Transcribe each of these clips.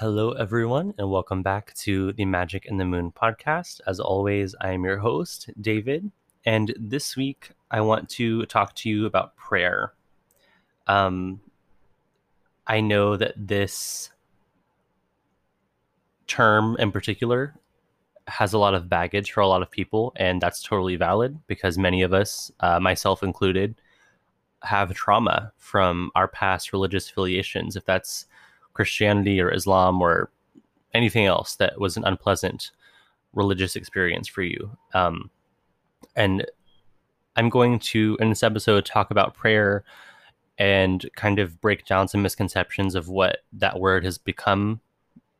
Hello, everyone, and welcome back to the Magic in the Moon podcast. As always, I am your host, David, and this week I want to talk to you about prayer. Um, I know that this term in particular has a lot of baggage for a lot of people, and that's totally valid because many of us, uh, myself included, have trauma from our past religious affiliations. If that's Christianity or Islam or anything else that was an unpleasant religious experience for you. Um, and I'm going to, in this episode, talk about prayer and kind of break down some misconceptions of what that word has become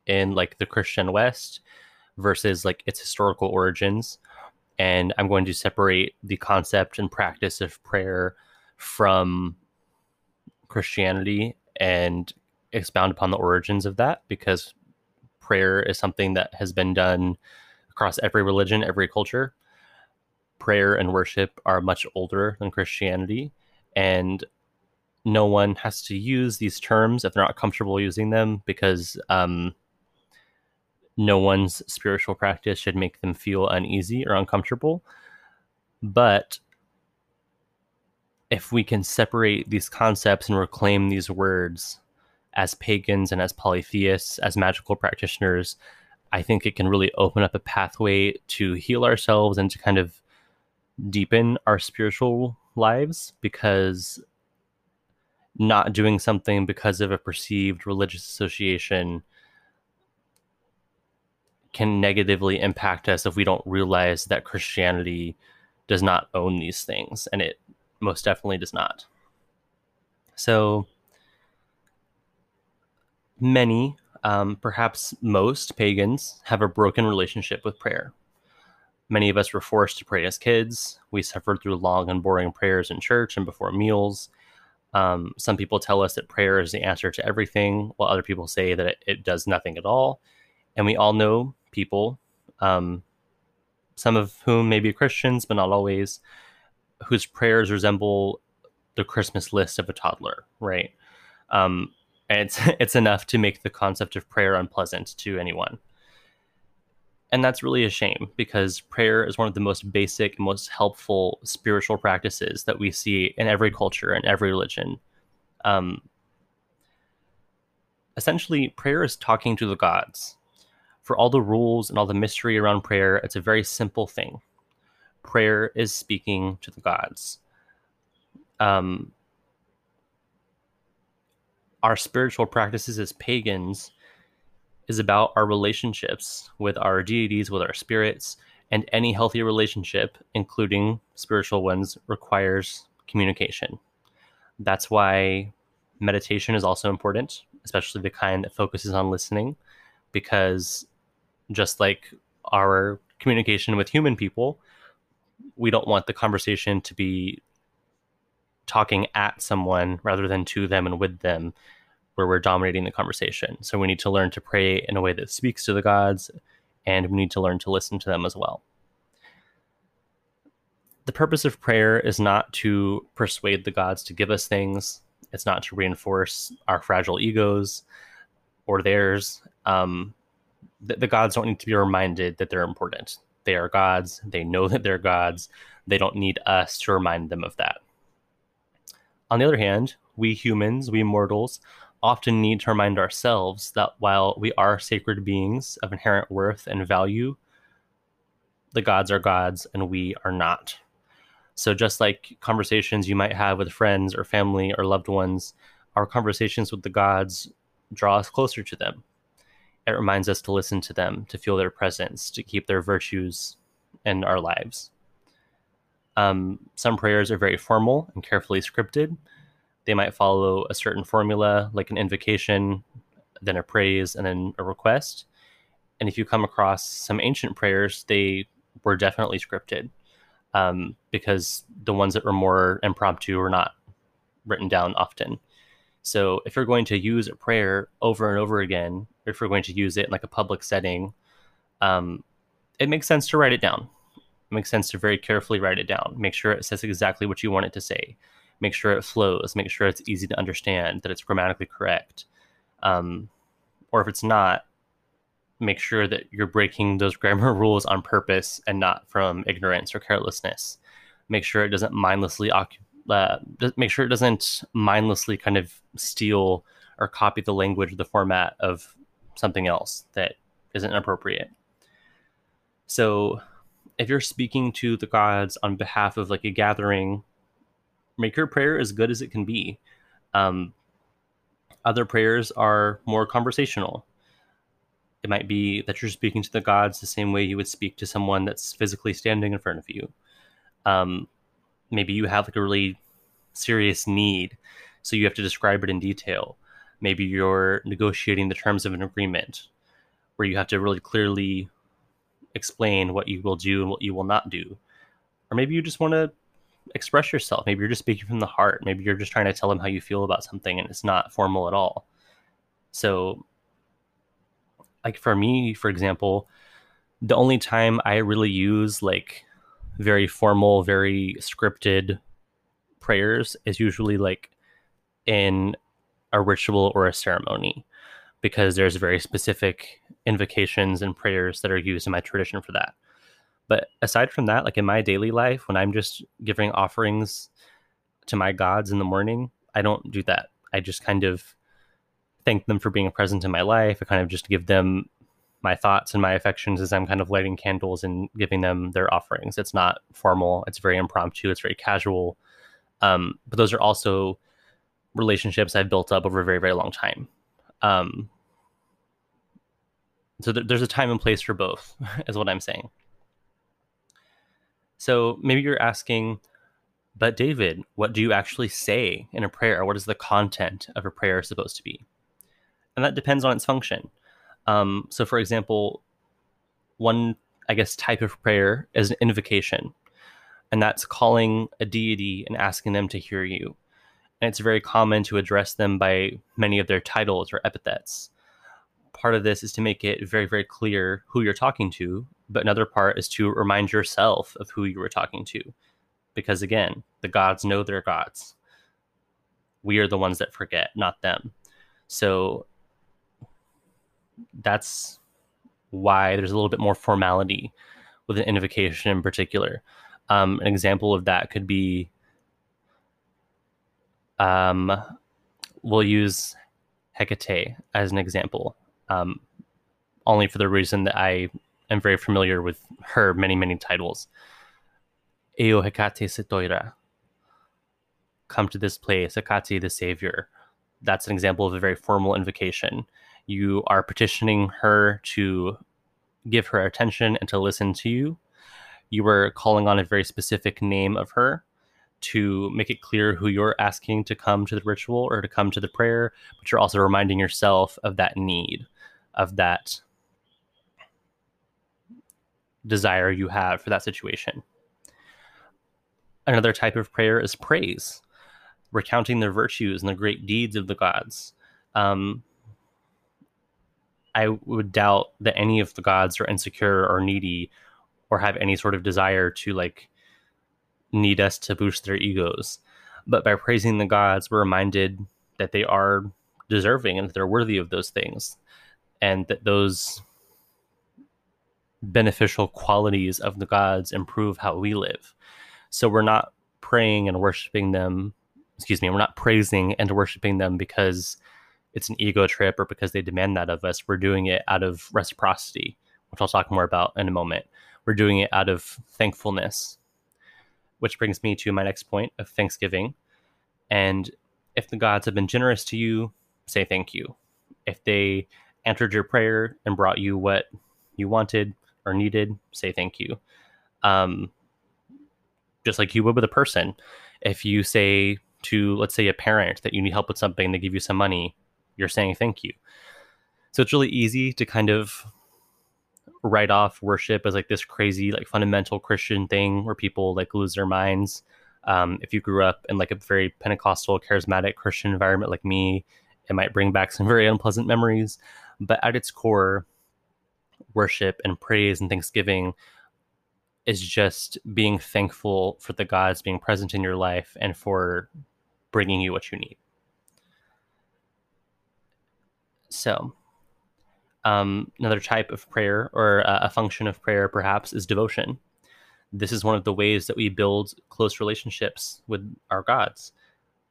in like the Christian West versus like its historical origins. And I'm going to separate the concept and practice of prayer from Christianity and expound upon the origins of that because prayer is something that has been done across every religion, every culture. Prayer and worship are much older than Christianity, and no one has to use these terms if they're not comfortable using them because um, no one's spiritual practice should make them feel uneasy or uncomfortable. But if we can separate these concepts and reclaim these words as pagans and as polytheists, as magical practitioners, I think it can really open up a pathway to heal ourselves and to kind of deepen our spiritual lives because not doing something because of a perceived religious association can negatively impact us if we don't realize that Christianity does not own these things and it most definitely does not. So many, um, perhaps most pagans have a broken relationship with prayer. Many of us were forced to pray as kids. We suffered through long and boring prayers in church and before meals. Um, some people tell us that prayer is the answer to everything, while other people say that it, it does nothing at all. And we all know people, um, some of whom may be Christians, but not always, whose prayers resemble the Christmas list of a toddler, right? Um, it's it's enough to make the concept of prayer unpleasant to anyone. And that's really a shame because prayer is one of the most basic, most helpful spiritual practices that we see in every culture and every religion. Um, essentially, prayer is talking to the gods. For all the rules and all the mystery around prayer, it's a very simple thing. Prayer is speaking to the gods. Um, our spiritual practices as pagans is about our relationships with our deities, with our spirits, and any healthy relationship, including spiritual ones, requires communication. That's why meditation is also important, especially the kind that focuses on listening, because just like our communication with human people, we don't want the conversation to be talking at someone rather than to them and with them, where we're dominating the conversation. So we need to learn to pray in a way that speaks to the gods, and we need to learn to listen to them as well. The purpose of prayer is not to persuade the gods to give us things, it's not to reinforce our fragile egos or theirs. Um, the, the gods don't need to be reminded that they're important. They are gods. They know that they're gods. They don't need us to remind them of that. On the other hand, we humans, we mortals, often need to remind ourselves that while we are sacred beings of inherent worth and value, the gods are gods and we are not. So, just like conversations you might have with friends or family or loved ones, our conversations with the gods draw us closer to them. It reminds us to listen to them, to feel their presence, to keep their virtues in our lives. Um, some prayers are very formal and carefully scripted. They might follow a certain formula, like an invocation, then a praise, and then a request. And if you come across some ancient prayers, they were definitely scripted um, because the ones that were more impromptu were not written down often. So if you're going to use a prayer over and over again, if you're going to use it in like a public setting, um, it makes sense to write it down makes sense to very carefully write it down. Make sure it says exactly what you want it to say. Make sure it flows. Make sure it's easy to understand, that it's grammatically correct. Um, or if it's not, make sure that you're breaking those grammar rules on purpose and not from ignorance or carelessness. Make sure it doesn't mindlessly. Uh, make sure it doesn't mindlessly kind of steal or copy the language, the format of something else that isn't appropriate. So, if you're speaking to the gods on behalf of like a gathering, make your prayer as good as it can be. Um, other prayers are more conversational. It might be that you're speaking to the gods the same way you would speak to someone that's physically standing in front of you. Um, maybe you have like a really serious need, so you have to describe it in detail. Maybe you're negotiating the terms of an agreement where you have to really clearly explain what you will do and what you will not do. Or maybe you just want to express yourself. Maybe you're just speaking from the heart. Maybe you're just trying to tell them how you feel about something and it's not formal at all. So, like for me, for example, the only time I really use like very formal, very scripted prayers is usually like in a ritual or a ceremony because there's very specific invocations and prayers that are used in my tradition for that. But aside from that, like in my daily life, when I'm just giving offerings to my gods in the morning, I don't do that. I just kind of thank them for being present in my life. I kind of just give them my thoughts and my affections as I'm kind of lighting candles and giving them their offerings. It's not formal, it's very impromptu, it's very casual. Um, but those are also relationships I've built up over a very, very long time. Um, so th- there's a time and place for both, is what I'm saying. So maybe you're asking, but David, what do you actually say in a prayer? What is the content of a prayer supposed to be? And that depends on its function. Um, so, for example, one, I guess, type of prayer is an invocation, and that's calling a deity and asking them to hear you. And it's very common to address them by many of their titles or epithets. Part of this is to make it very, very clear who you're talking to but another part is to remind yourself of who you were talking to. Because again the gods know their gods. We are the ones that forget not them. So that's why there's a little bit more formality with an invocation in particular. Um, an example of that could be um, we'll use hecate as an example um, only for the reason that i am very familiar with her many, many titles. Eo Hecate Soteira. Come to this place, Hecate the Savior. That's an example of a very formal invocation. You are petitioning her to give her attention and to listen to you. You are calling on a very specific name of her to make it clear who you're asking to come to the ritual or to come to the prayer, but you're also reminding yourself of that need, of that desire you have for that situation. Another type of prayer is praise, recounting the virtues and the great deeds of the gods. Um, I would doubt that any of the gods are insecure or needy or have any sort of desire to like need us to boost their egos. But by praising the gods, we're reminded that they are deserving and that they're worthy of those things and that those beneficial qualities of the gods improve how we live. So we're not praying and worshiping them, excuse me, we're not praising and worshiping them because it's an ego trip or because they demand that of us. We're doing it out of reciprocity, which I'll talk more about in a moment. We're doing it out of thankfulness, which brings me to my next point of thanksgiving. And if the gods have been generous to you, say thank you. If they answered your prayer and brought you what you wanted, or needed, say thank you. Um, just like you would with a person. If you say to, let's say, a parent that you need help with something, they give you some money, you're saying thank you. So it's really easy to kind of write off worship as like this crazy, like fundamental Christian thing where people like lose their minds. Um, if you grew up in like a very Pentecostal, charismatic Christian environment like me, it might bring back some very unpleasant memories. But at its core, worship and praise and thanksgiving is just being thankful for the gods being present in your life and for bringing you what you need. So, Um, another type of prayer or uh, a function of prayer, perhaps, is devotion. This is one of the ways that we build close relationships with our gods,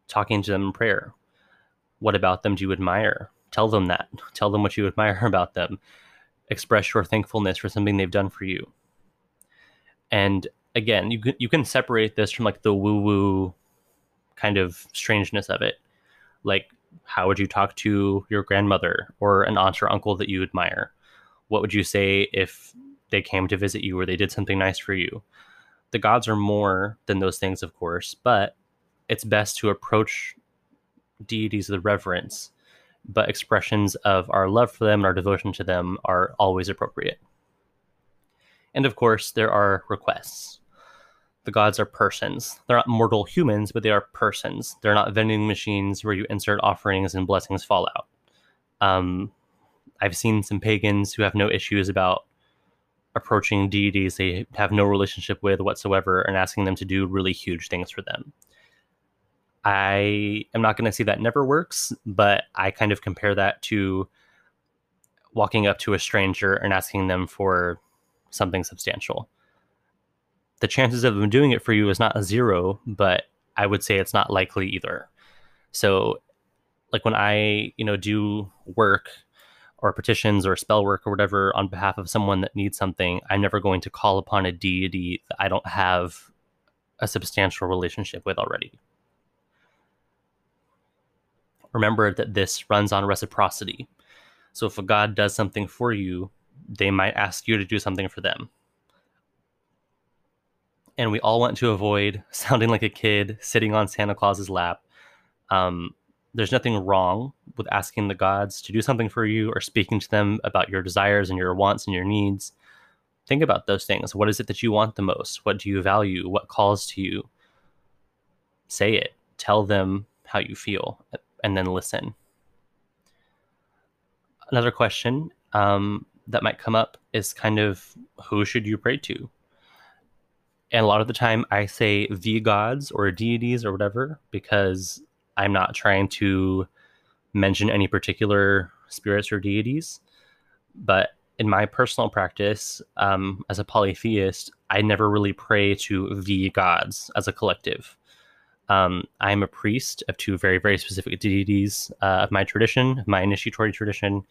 talking to them in prayer. What about them do you admire? Tell them that. Tell them what you admire about them. Express your thankfulness for something they've done for you. And again, you can, you can separate this from like the woo woo kind of strangeness of it. Like, how would you talk to your grandmother or an aunt or uncle that you admire? What would you say if they came to visit you or they did something nice for you? The gods are more than those things, of course, but it's best to approach deities with reverence, but expressions of our love for them and our devotion to them are always appropriate. And of course, there are requests. The gods are persons. They're not mortal humans, but they are persons. They're not vending machines where you insert offerings and blessings fall out. Um, I've seen some pagans who have no issues about approaching deities they have no relationship with whatsoever and asking them to do really huge things for them. I am not going to say that never works, but I kind of compare that to walking up to a stranger and asking them for something substantial. The chances of them doing it for you is not a zero, but I would say it's not likely either. So, like when I, you know, do work or petitions or spell work or whatever on behalf of someone that needs something, I'm never going to call upon a deity that I don't have a substantial relationship with already. Remember that this runs on reciprocity. So if a god does something for you, they might ask you to do something for them. And we all want to avoid sounding like a kid sitting on Santa Claus's lap. Um, there's nothing wrong with asking the gods to do something for you or speaking to them about your desires and your wants and your needs. Think about those things. What is it that you want the most? What do you value? What calls to you? Say it. Tell them how you feel and then listen. Another question um, that might come up is kind of who should you pray to? And a lot of the time I say the gods or deities or whatever because I'm not trying to mention any particular spirits or deities. But in my personal practice, um, as a polytheist, I never really pray to the gods as a collective. Um, I'm a priest of two very, very specific deities uh, of my tradition, my initiatory tradition.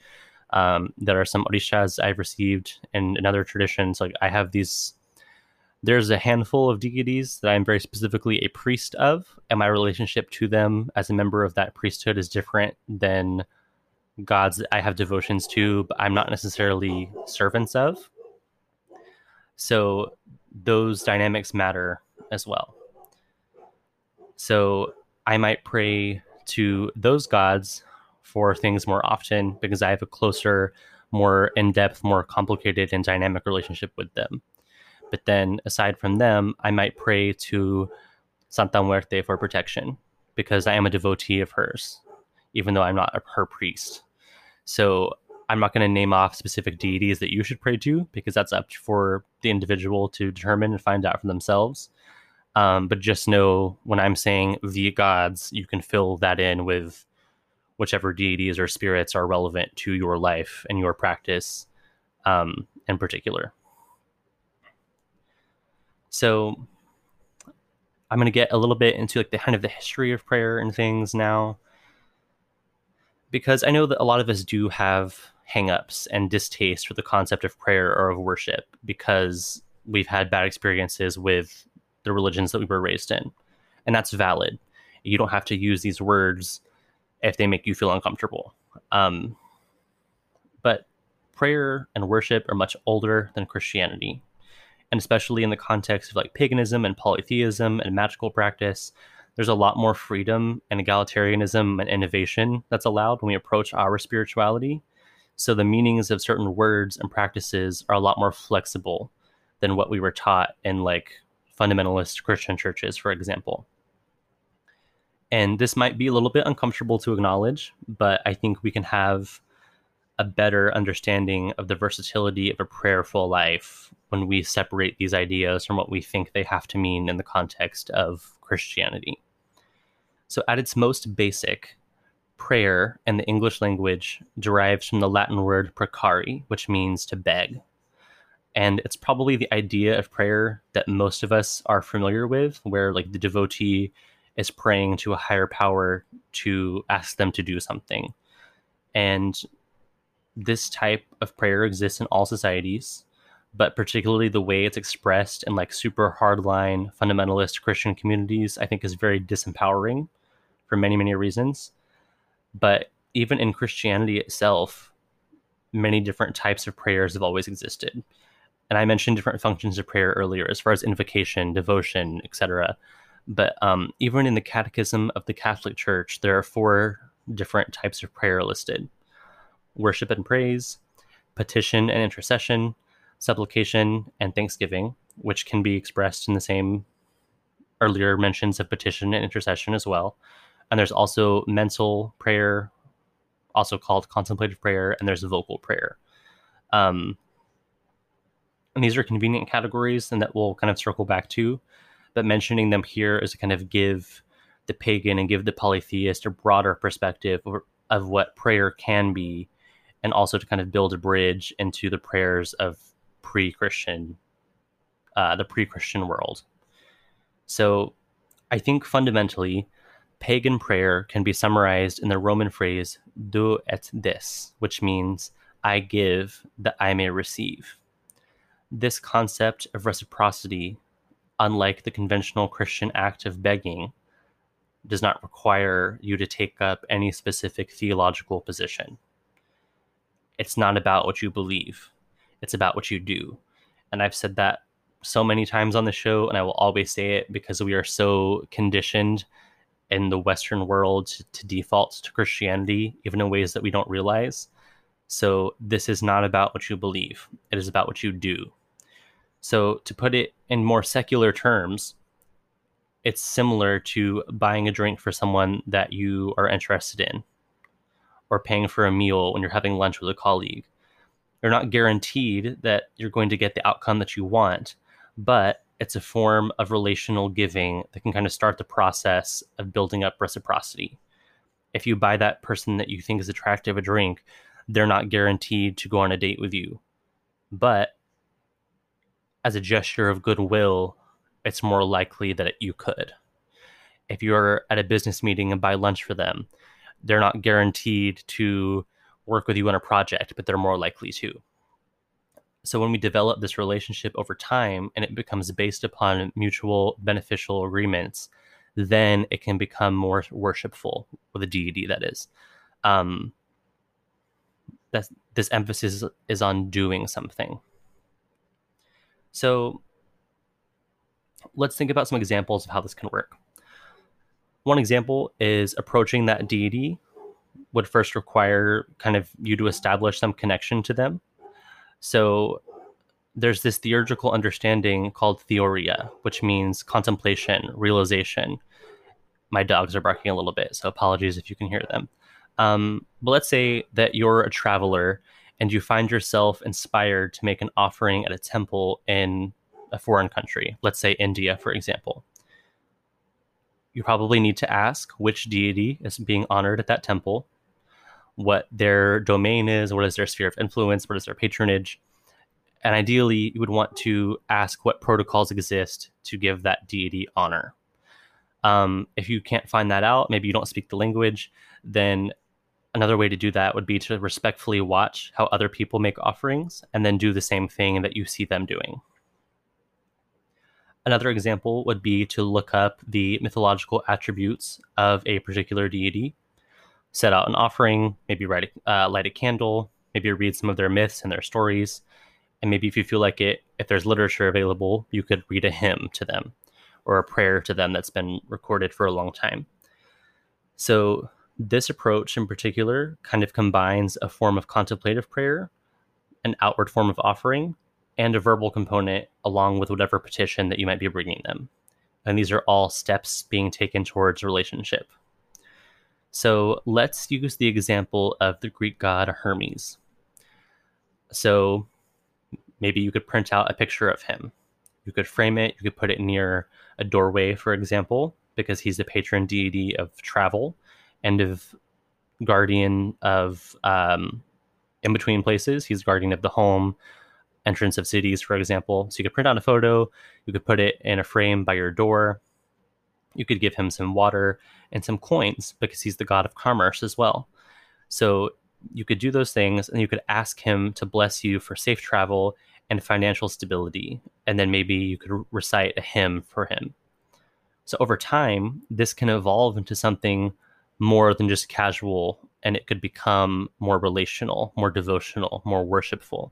Um, there are some orishas I've received in another tradition. So like, I have these. There's a handful of deities that I'm very specifically a priest of, and my relationship to them as a member of that priesthood is different than gods that I have devotions to, but I'm not necessarily servants of. So those dynamics matter as well. So I might pray to those gods for things more often because I have a closer, more in depth, more complicated, and dynamic relationship with them. But then aside from them, I might pray to Santa Muerte for protection because I am a devotee of hers, even though I'm not a, her priest. So I'm not going to name off specific deities that you should pray to because that's up for the individual to determine and find out for themselves. Um, but just know when I'm saying the gods, you can fill that in with whichever deities or spirits are relevant to your life and your practice um, in particular. So I'm going to get a little bit into like the kind of the history of prayer and things now because I know that a lot of us do have hangups and distaste for the concept of prayer or of worship because we've had bad experiences with the religions that we were raised in. And that's valid. You don't have to use these words if they make you feel uncomfortable. Um, but prayer and worship are much older than Christianity. And especially in the context of like paganism and polytheism and magical practice, there's a lot more freedom and egalitarianism and innovation that's allowed when we approach our spirituality. So the meanings of certain words and practices are a lot more flexible than what we were taught in like fundamentalist Christian churches, for example. And this might be a little bit uncomfortable to acknowledge, but I think we can have a better understanding of the versatility of a prayerful life when we separate these ideas from what we think they have to mean in the context of Christianity. So, at its most basic, prayer in the English language derives from the Latin word precari, which means to beg. And it's probably the idea of prayer that most of us are familiar with, where like the devotee is praying to a higher power to ask them to do something. And this type of prayer exists in all societies, but particularly the way it's expressed in like super hardline fundamentalist Christian communities, I think is very disempowering for many, many reasons. But even in Christianity itself, many different types of prayers have always existed. And I mentioned different functions of prayer earlier, as far as invocation, devotion, etc. But um, even in the Catechism of the Catholic Church, there are four different types of prayer listed worship and praise, petition and intercession, supplication and thanksgiving, which can be expressed in the same earlier mentions of petition and intercession as well. And there's also mental prayer, also called contemplative prayer, and there's vocal prayer. Um, and these are convenient categories, and that we'll kind of circle back to but mentioning them here is to kind of give the pagan and give the polytheist a broader perspective of, of what prayer can be, and also to kind of build a bridge into the prayers of pre-Christian, uh, the pre-Christian world. So, I think fundamentally, pagan prayer can be summarized in the Roman phrase "do ut des," which means "I give that I may receive." This concept of reciprocity unlike the conventional Christian act of begging, does not require you to take up any specific theological position. It's not about what you believe, it's about what you do. And I've said that so many times on the show, and I will always say it because we are so conditioned in the Western world to, default to Christianity, even in ways that we don't realize. So, this is not about what you believe, it is about what you do. So, to put it in more secular terms, it's similar to buying a drink for someone that you are interested in or paying for a meal when you're having lunch with a colleague. You're not guaranteed that you're going to get the outcome that you want, but it's a form of relational giving that can kind of start the process of building up reciprocity. If you buy that person that you think is attractive a drink, they're not guaranteed to go on a date with you. But as a gesture of goodwill, it's more likely that you could. If you're at a business meeting and buy lunch for them, they're not guaranteed to work with you on a project, but they're more likely to. So when we develop this relationship over time and it becomes based upon mutual beneficial agreements, then it can become more worshipful with a deity that is. Um, that's, this emphasis is on doing something. So let's think about some examples of how this can work. One example is approaching that deity would first require kind of you to establish some connection to them. So there's this theurgical understanding called theoria, which means contemplation, realization. My dogs are barking a little bit, so apologies if you can hear them. Um, but let's say that you're a traveler and you find yourself inspired to make an offering at a temple in a foreign country, let's say India, for example, you probably need to ask which deity is being honored at that temple, what their domain is, what is their sphere of influence, what is their patronage. And ideally, you would want to ask what protocols exist to give that deity honor. Um, if you can't find that out, maybe you don't speak the language, then another way to do that would be to respectfully watch how other people make offerings and then do the same thing that you see them doing. Another example would be to look up the mythological attributes of a particular deity, set out an offering, maybe write a, uh, light a candle, maybe read some of their myths and their stories, and maybe if you feel like it, if there's literature available, you could read a hymn to them or a prayer to them that's been recorded for a long time. So this approach in particular kind of combines a form of contemplative prayer, an outward form of offering, and a verbal component along with whatever petition that you might be bringing them. And these are all steps being taken towards relationship. So let's use the example of the Greek god Hermes. So maybe you could print out a picture of him. You could frame it, you could put it near a doorway, for example, because he's the patron deity of travel and of guardian of um, in between places. He's guardian of the home, entrance of cities, for example. So you could print out a photo, you could put it in a frame by your door. You could give him some water and some coins because he's the god of commerce as well. So you could do those things and you could ask him to bless you for safe travel and financial stability. And then maybe you could recite a hymn for him. So over time, this can evolve into something more than just casual and it could become more relational, more devotional, more worshipful.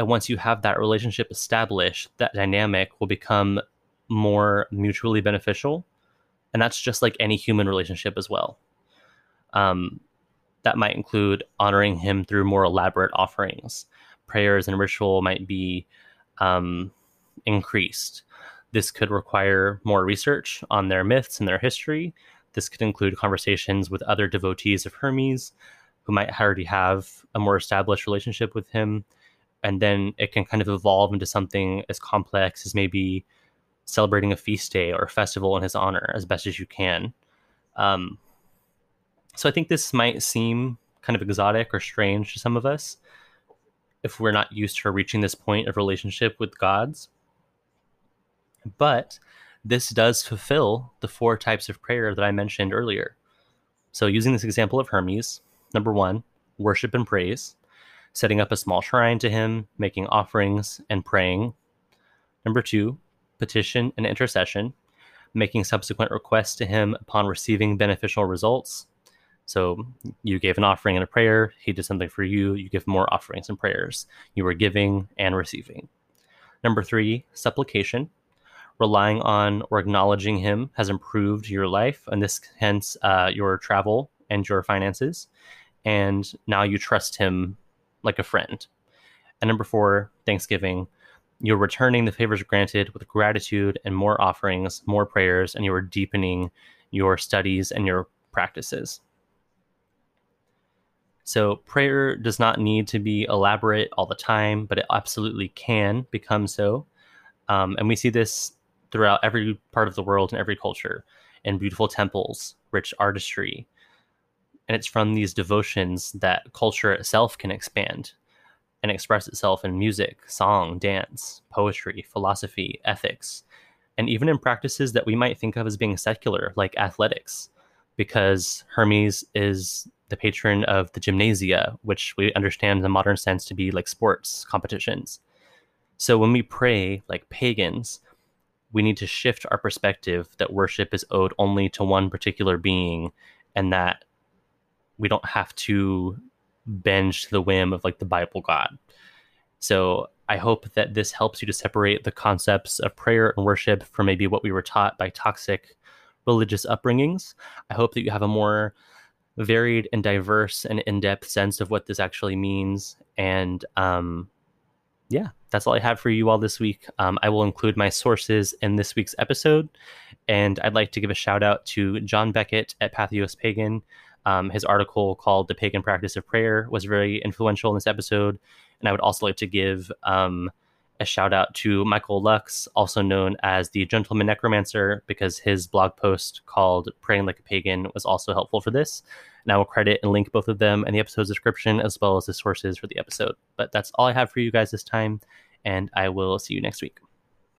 And once you have that relationship established, that dynamic will become more mutually beneficial. And that's just like any human relationship as well. Um, that might include honoring him through more elaborate offerings. Prayers and ritual might be um, increased. This could require more research on their myths and their history. This could include conversations with other devotees of Hermes who might already have a more established relationship with him. And then it can kind of evolve into something as complex as maybe celebrating a feast day or a festival in his honor as best as you can. Um, so I think this might seem kind of exotic or strange to some of us if we're not used to reaching this point of relationship with gods. But this does fulfill the four types of prayer that I mentioned earlier. So, using this example of Hermes, number one, worship and praise, setting up a small shrine to him, making offerings and praying. Number two, petition and intercession, making subsequent requests to him upon receiving beneficial results. So you gave an offering and a prayer, he did something for you, you give more offerings and prayers. You were giving and receiving. Number three, supplication. Relying on or acknowledging him has improved your life, and this hence uh, your travel and your finances. And now you trust him like a friend. And number four, thanksgiving. You're returning the favors granted with gratitude and more offerings, more prayers, and you are deepening your studies and your practices. So prayer does not need to be elaborate all the time, but it absolutely can become so. Um, and we see this throughout every part of the world and every culture in beautiful temples, rich artistry. And it's from these devotions that culture itself can expand and express itself in music, song, dance, poetry, philosophy, ethics, and even in practices that we might think of as being secular, like athletics, because Hermes is the patron of the gymnasia, which we understand in the modern sense to be like sports competitions. So when we pray like pagans, we need to shift our perspective that worship is owed only to one particular being and that we don't have to bend to the whim of like the Bible God. So I hope that this helps you to separate the concepts of prayer and worship from maybe what we were taught by toxic religious upbringings. I hope that you have a more varied and diverse and in-depth sense of what this actually means and um, yeah that's all i have for you all this week um, i will include my sources in this week's episode and i'd like to give a shout out to john beckett at patheos pagan um, his article called the pagan practice of prayer was very influential in this episode and i would also like to give um, a shout out to Michael Lux, also known as the Gentleman Necromancer, because his blog post called Praying Like a Pagan was also helpful for this. And I will credit and link both of them in the episode's description as well as the sources for the episode. But that's all I have for you guys this time, and I will see you next week.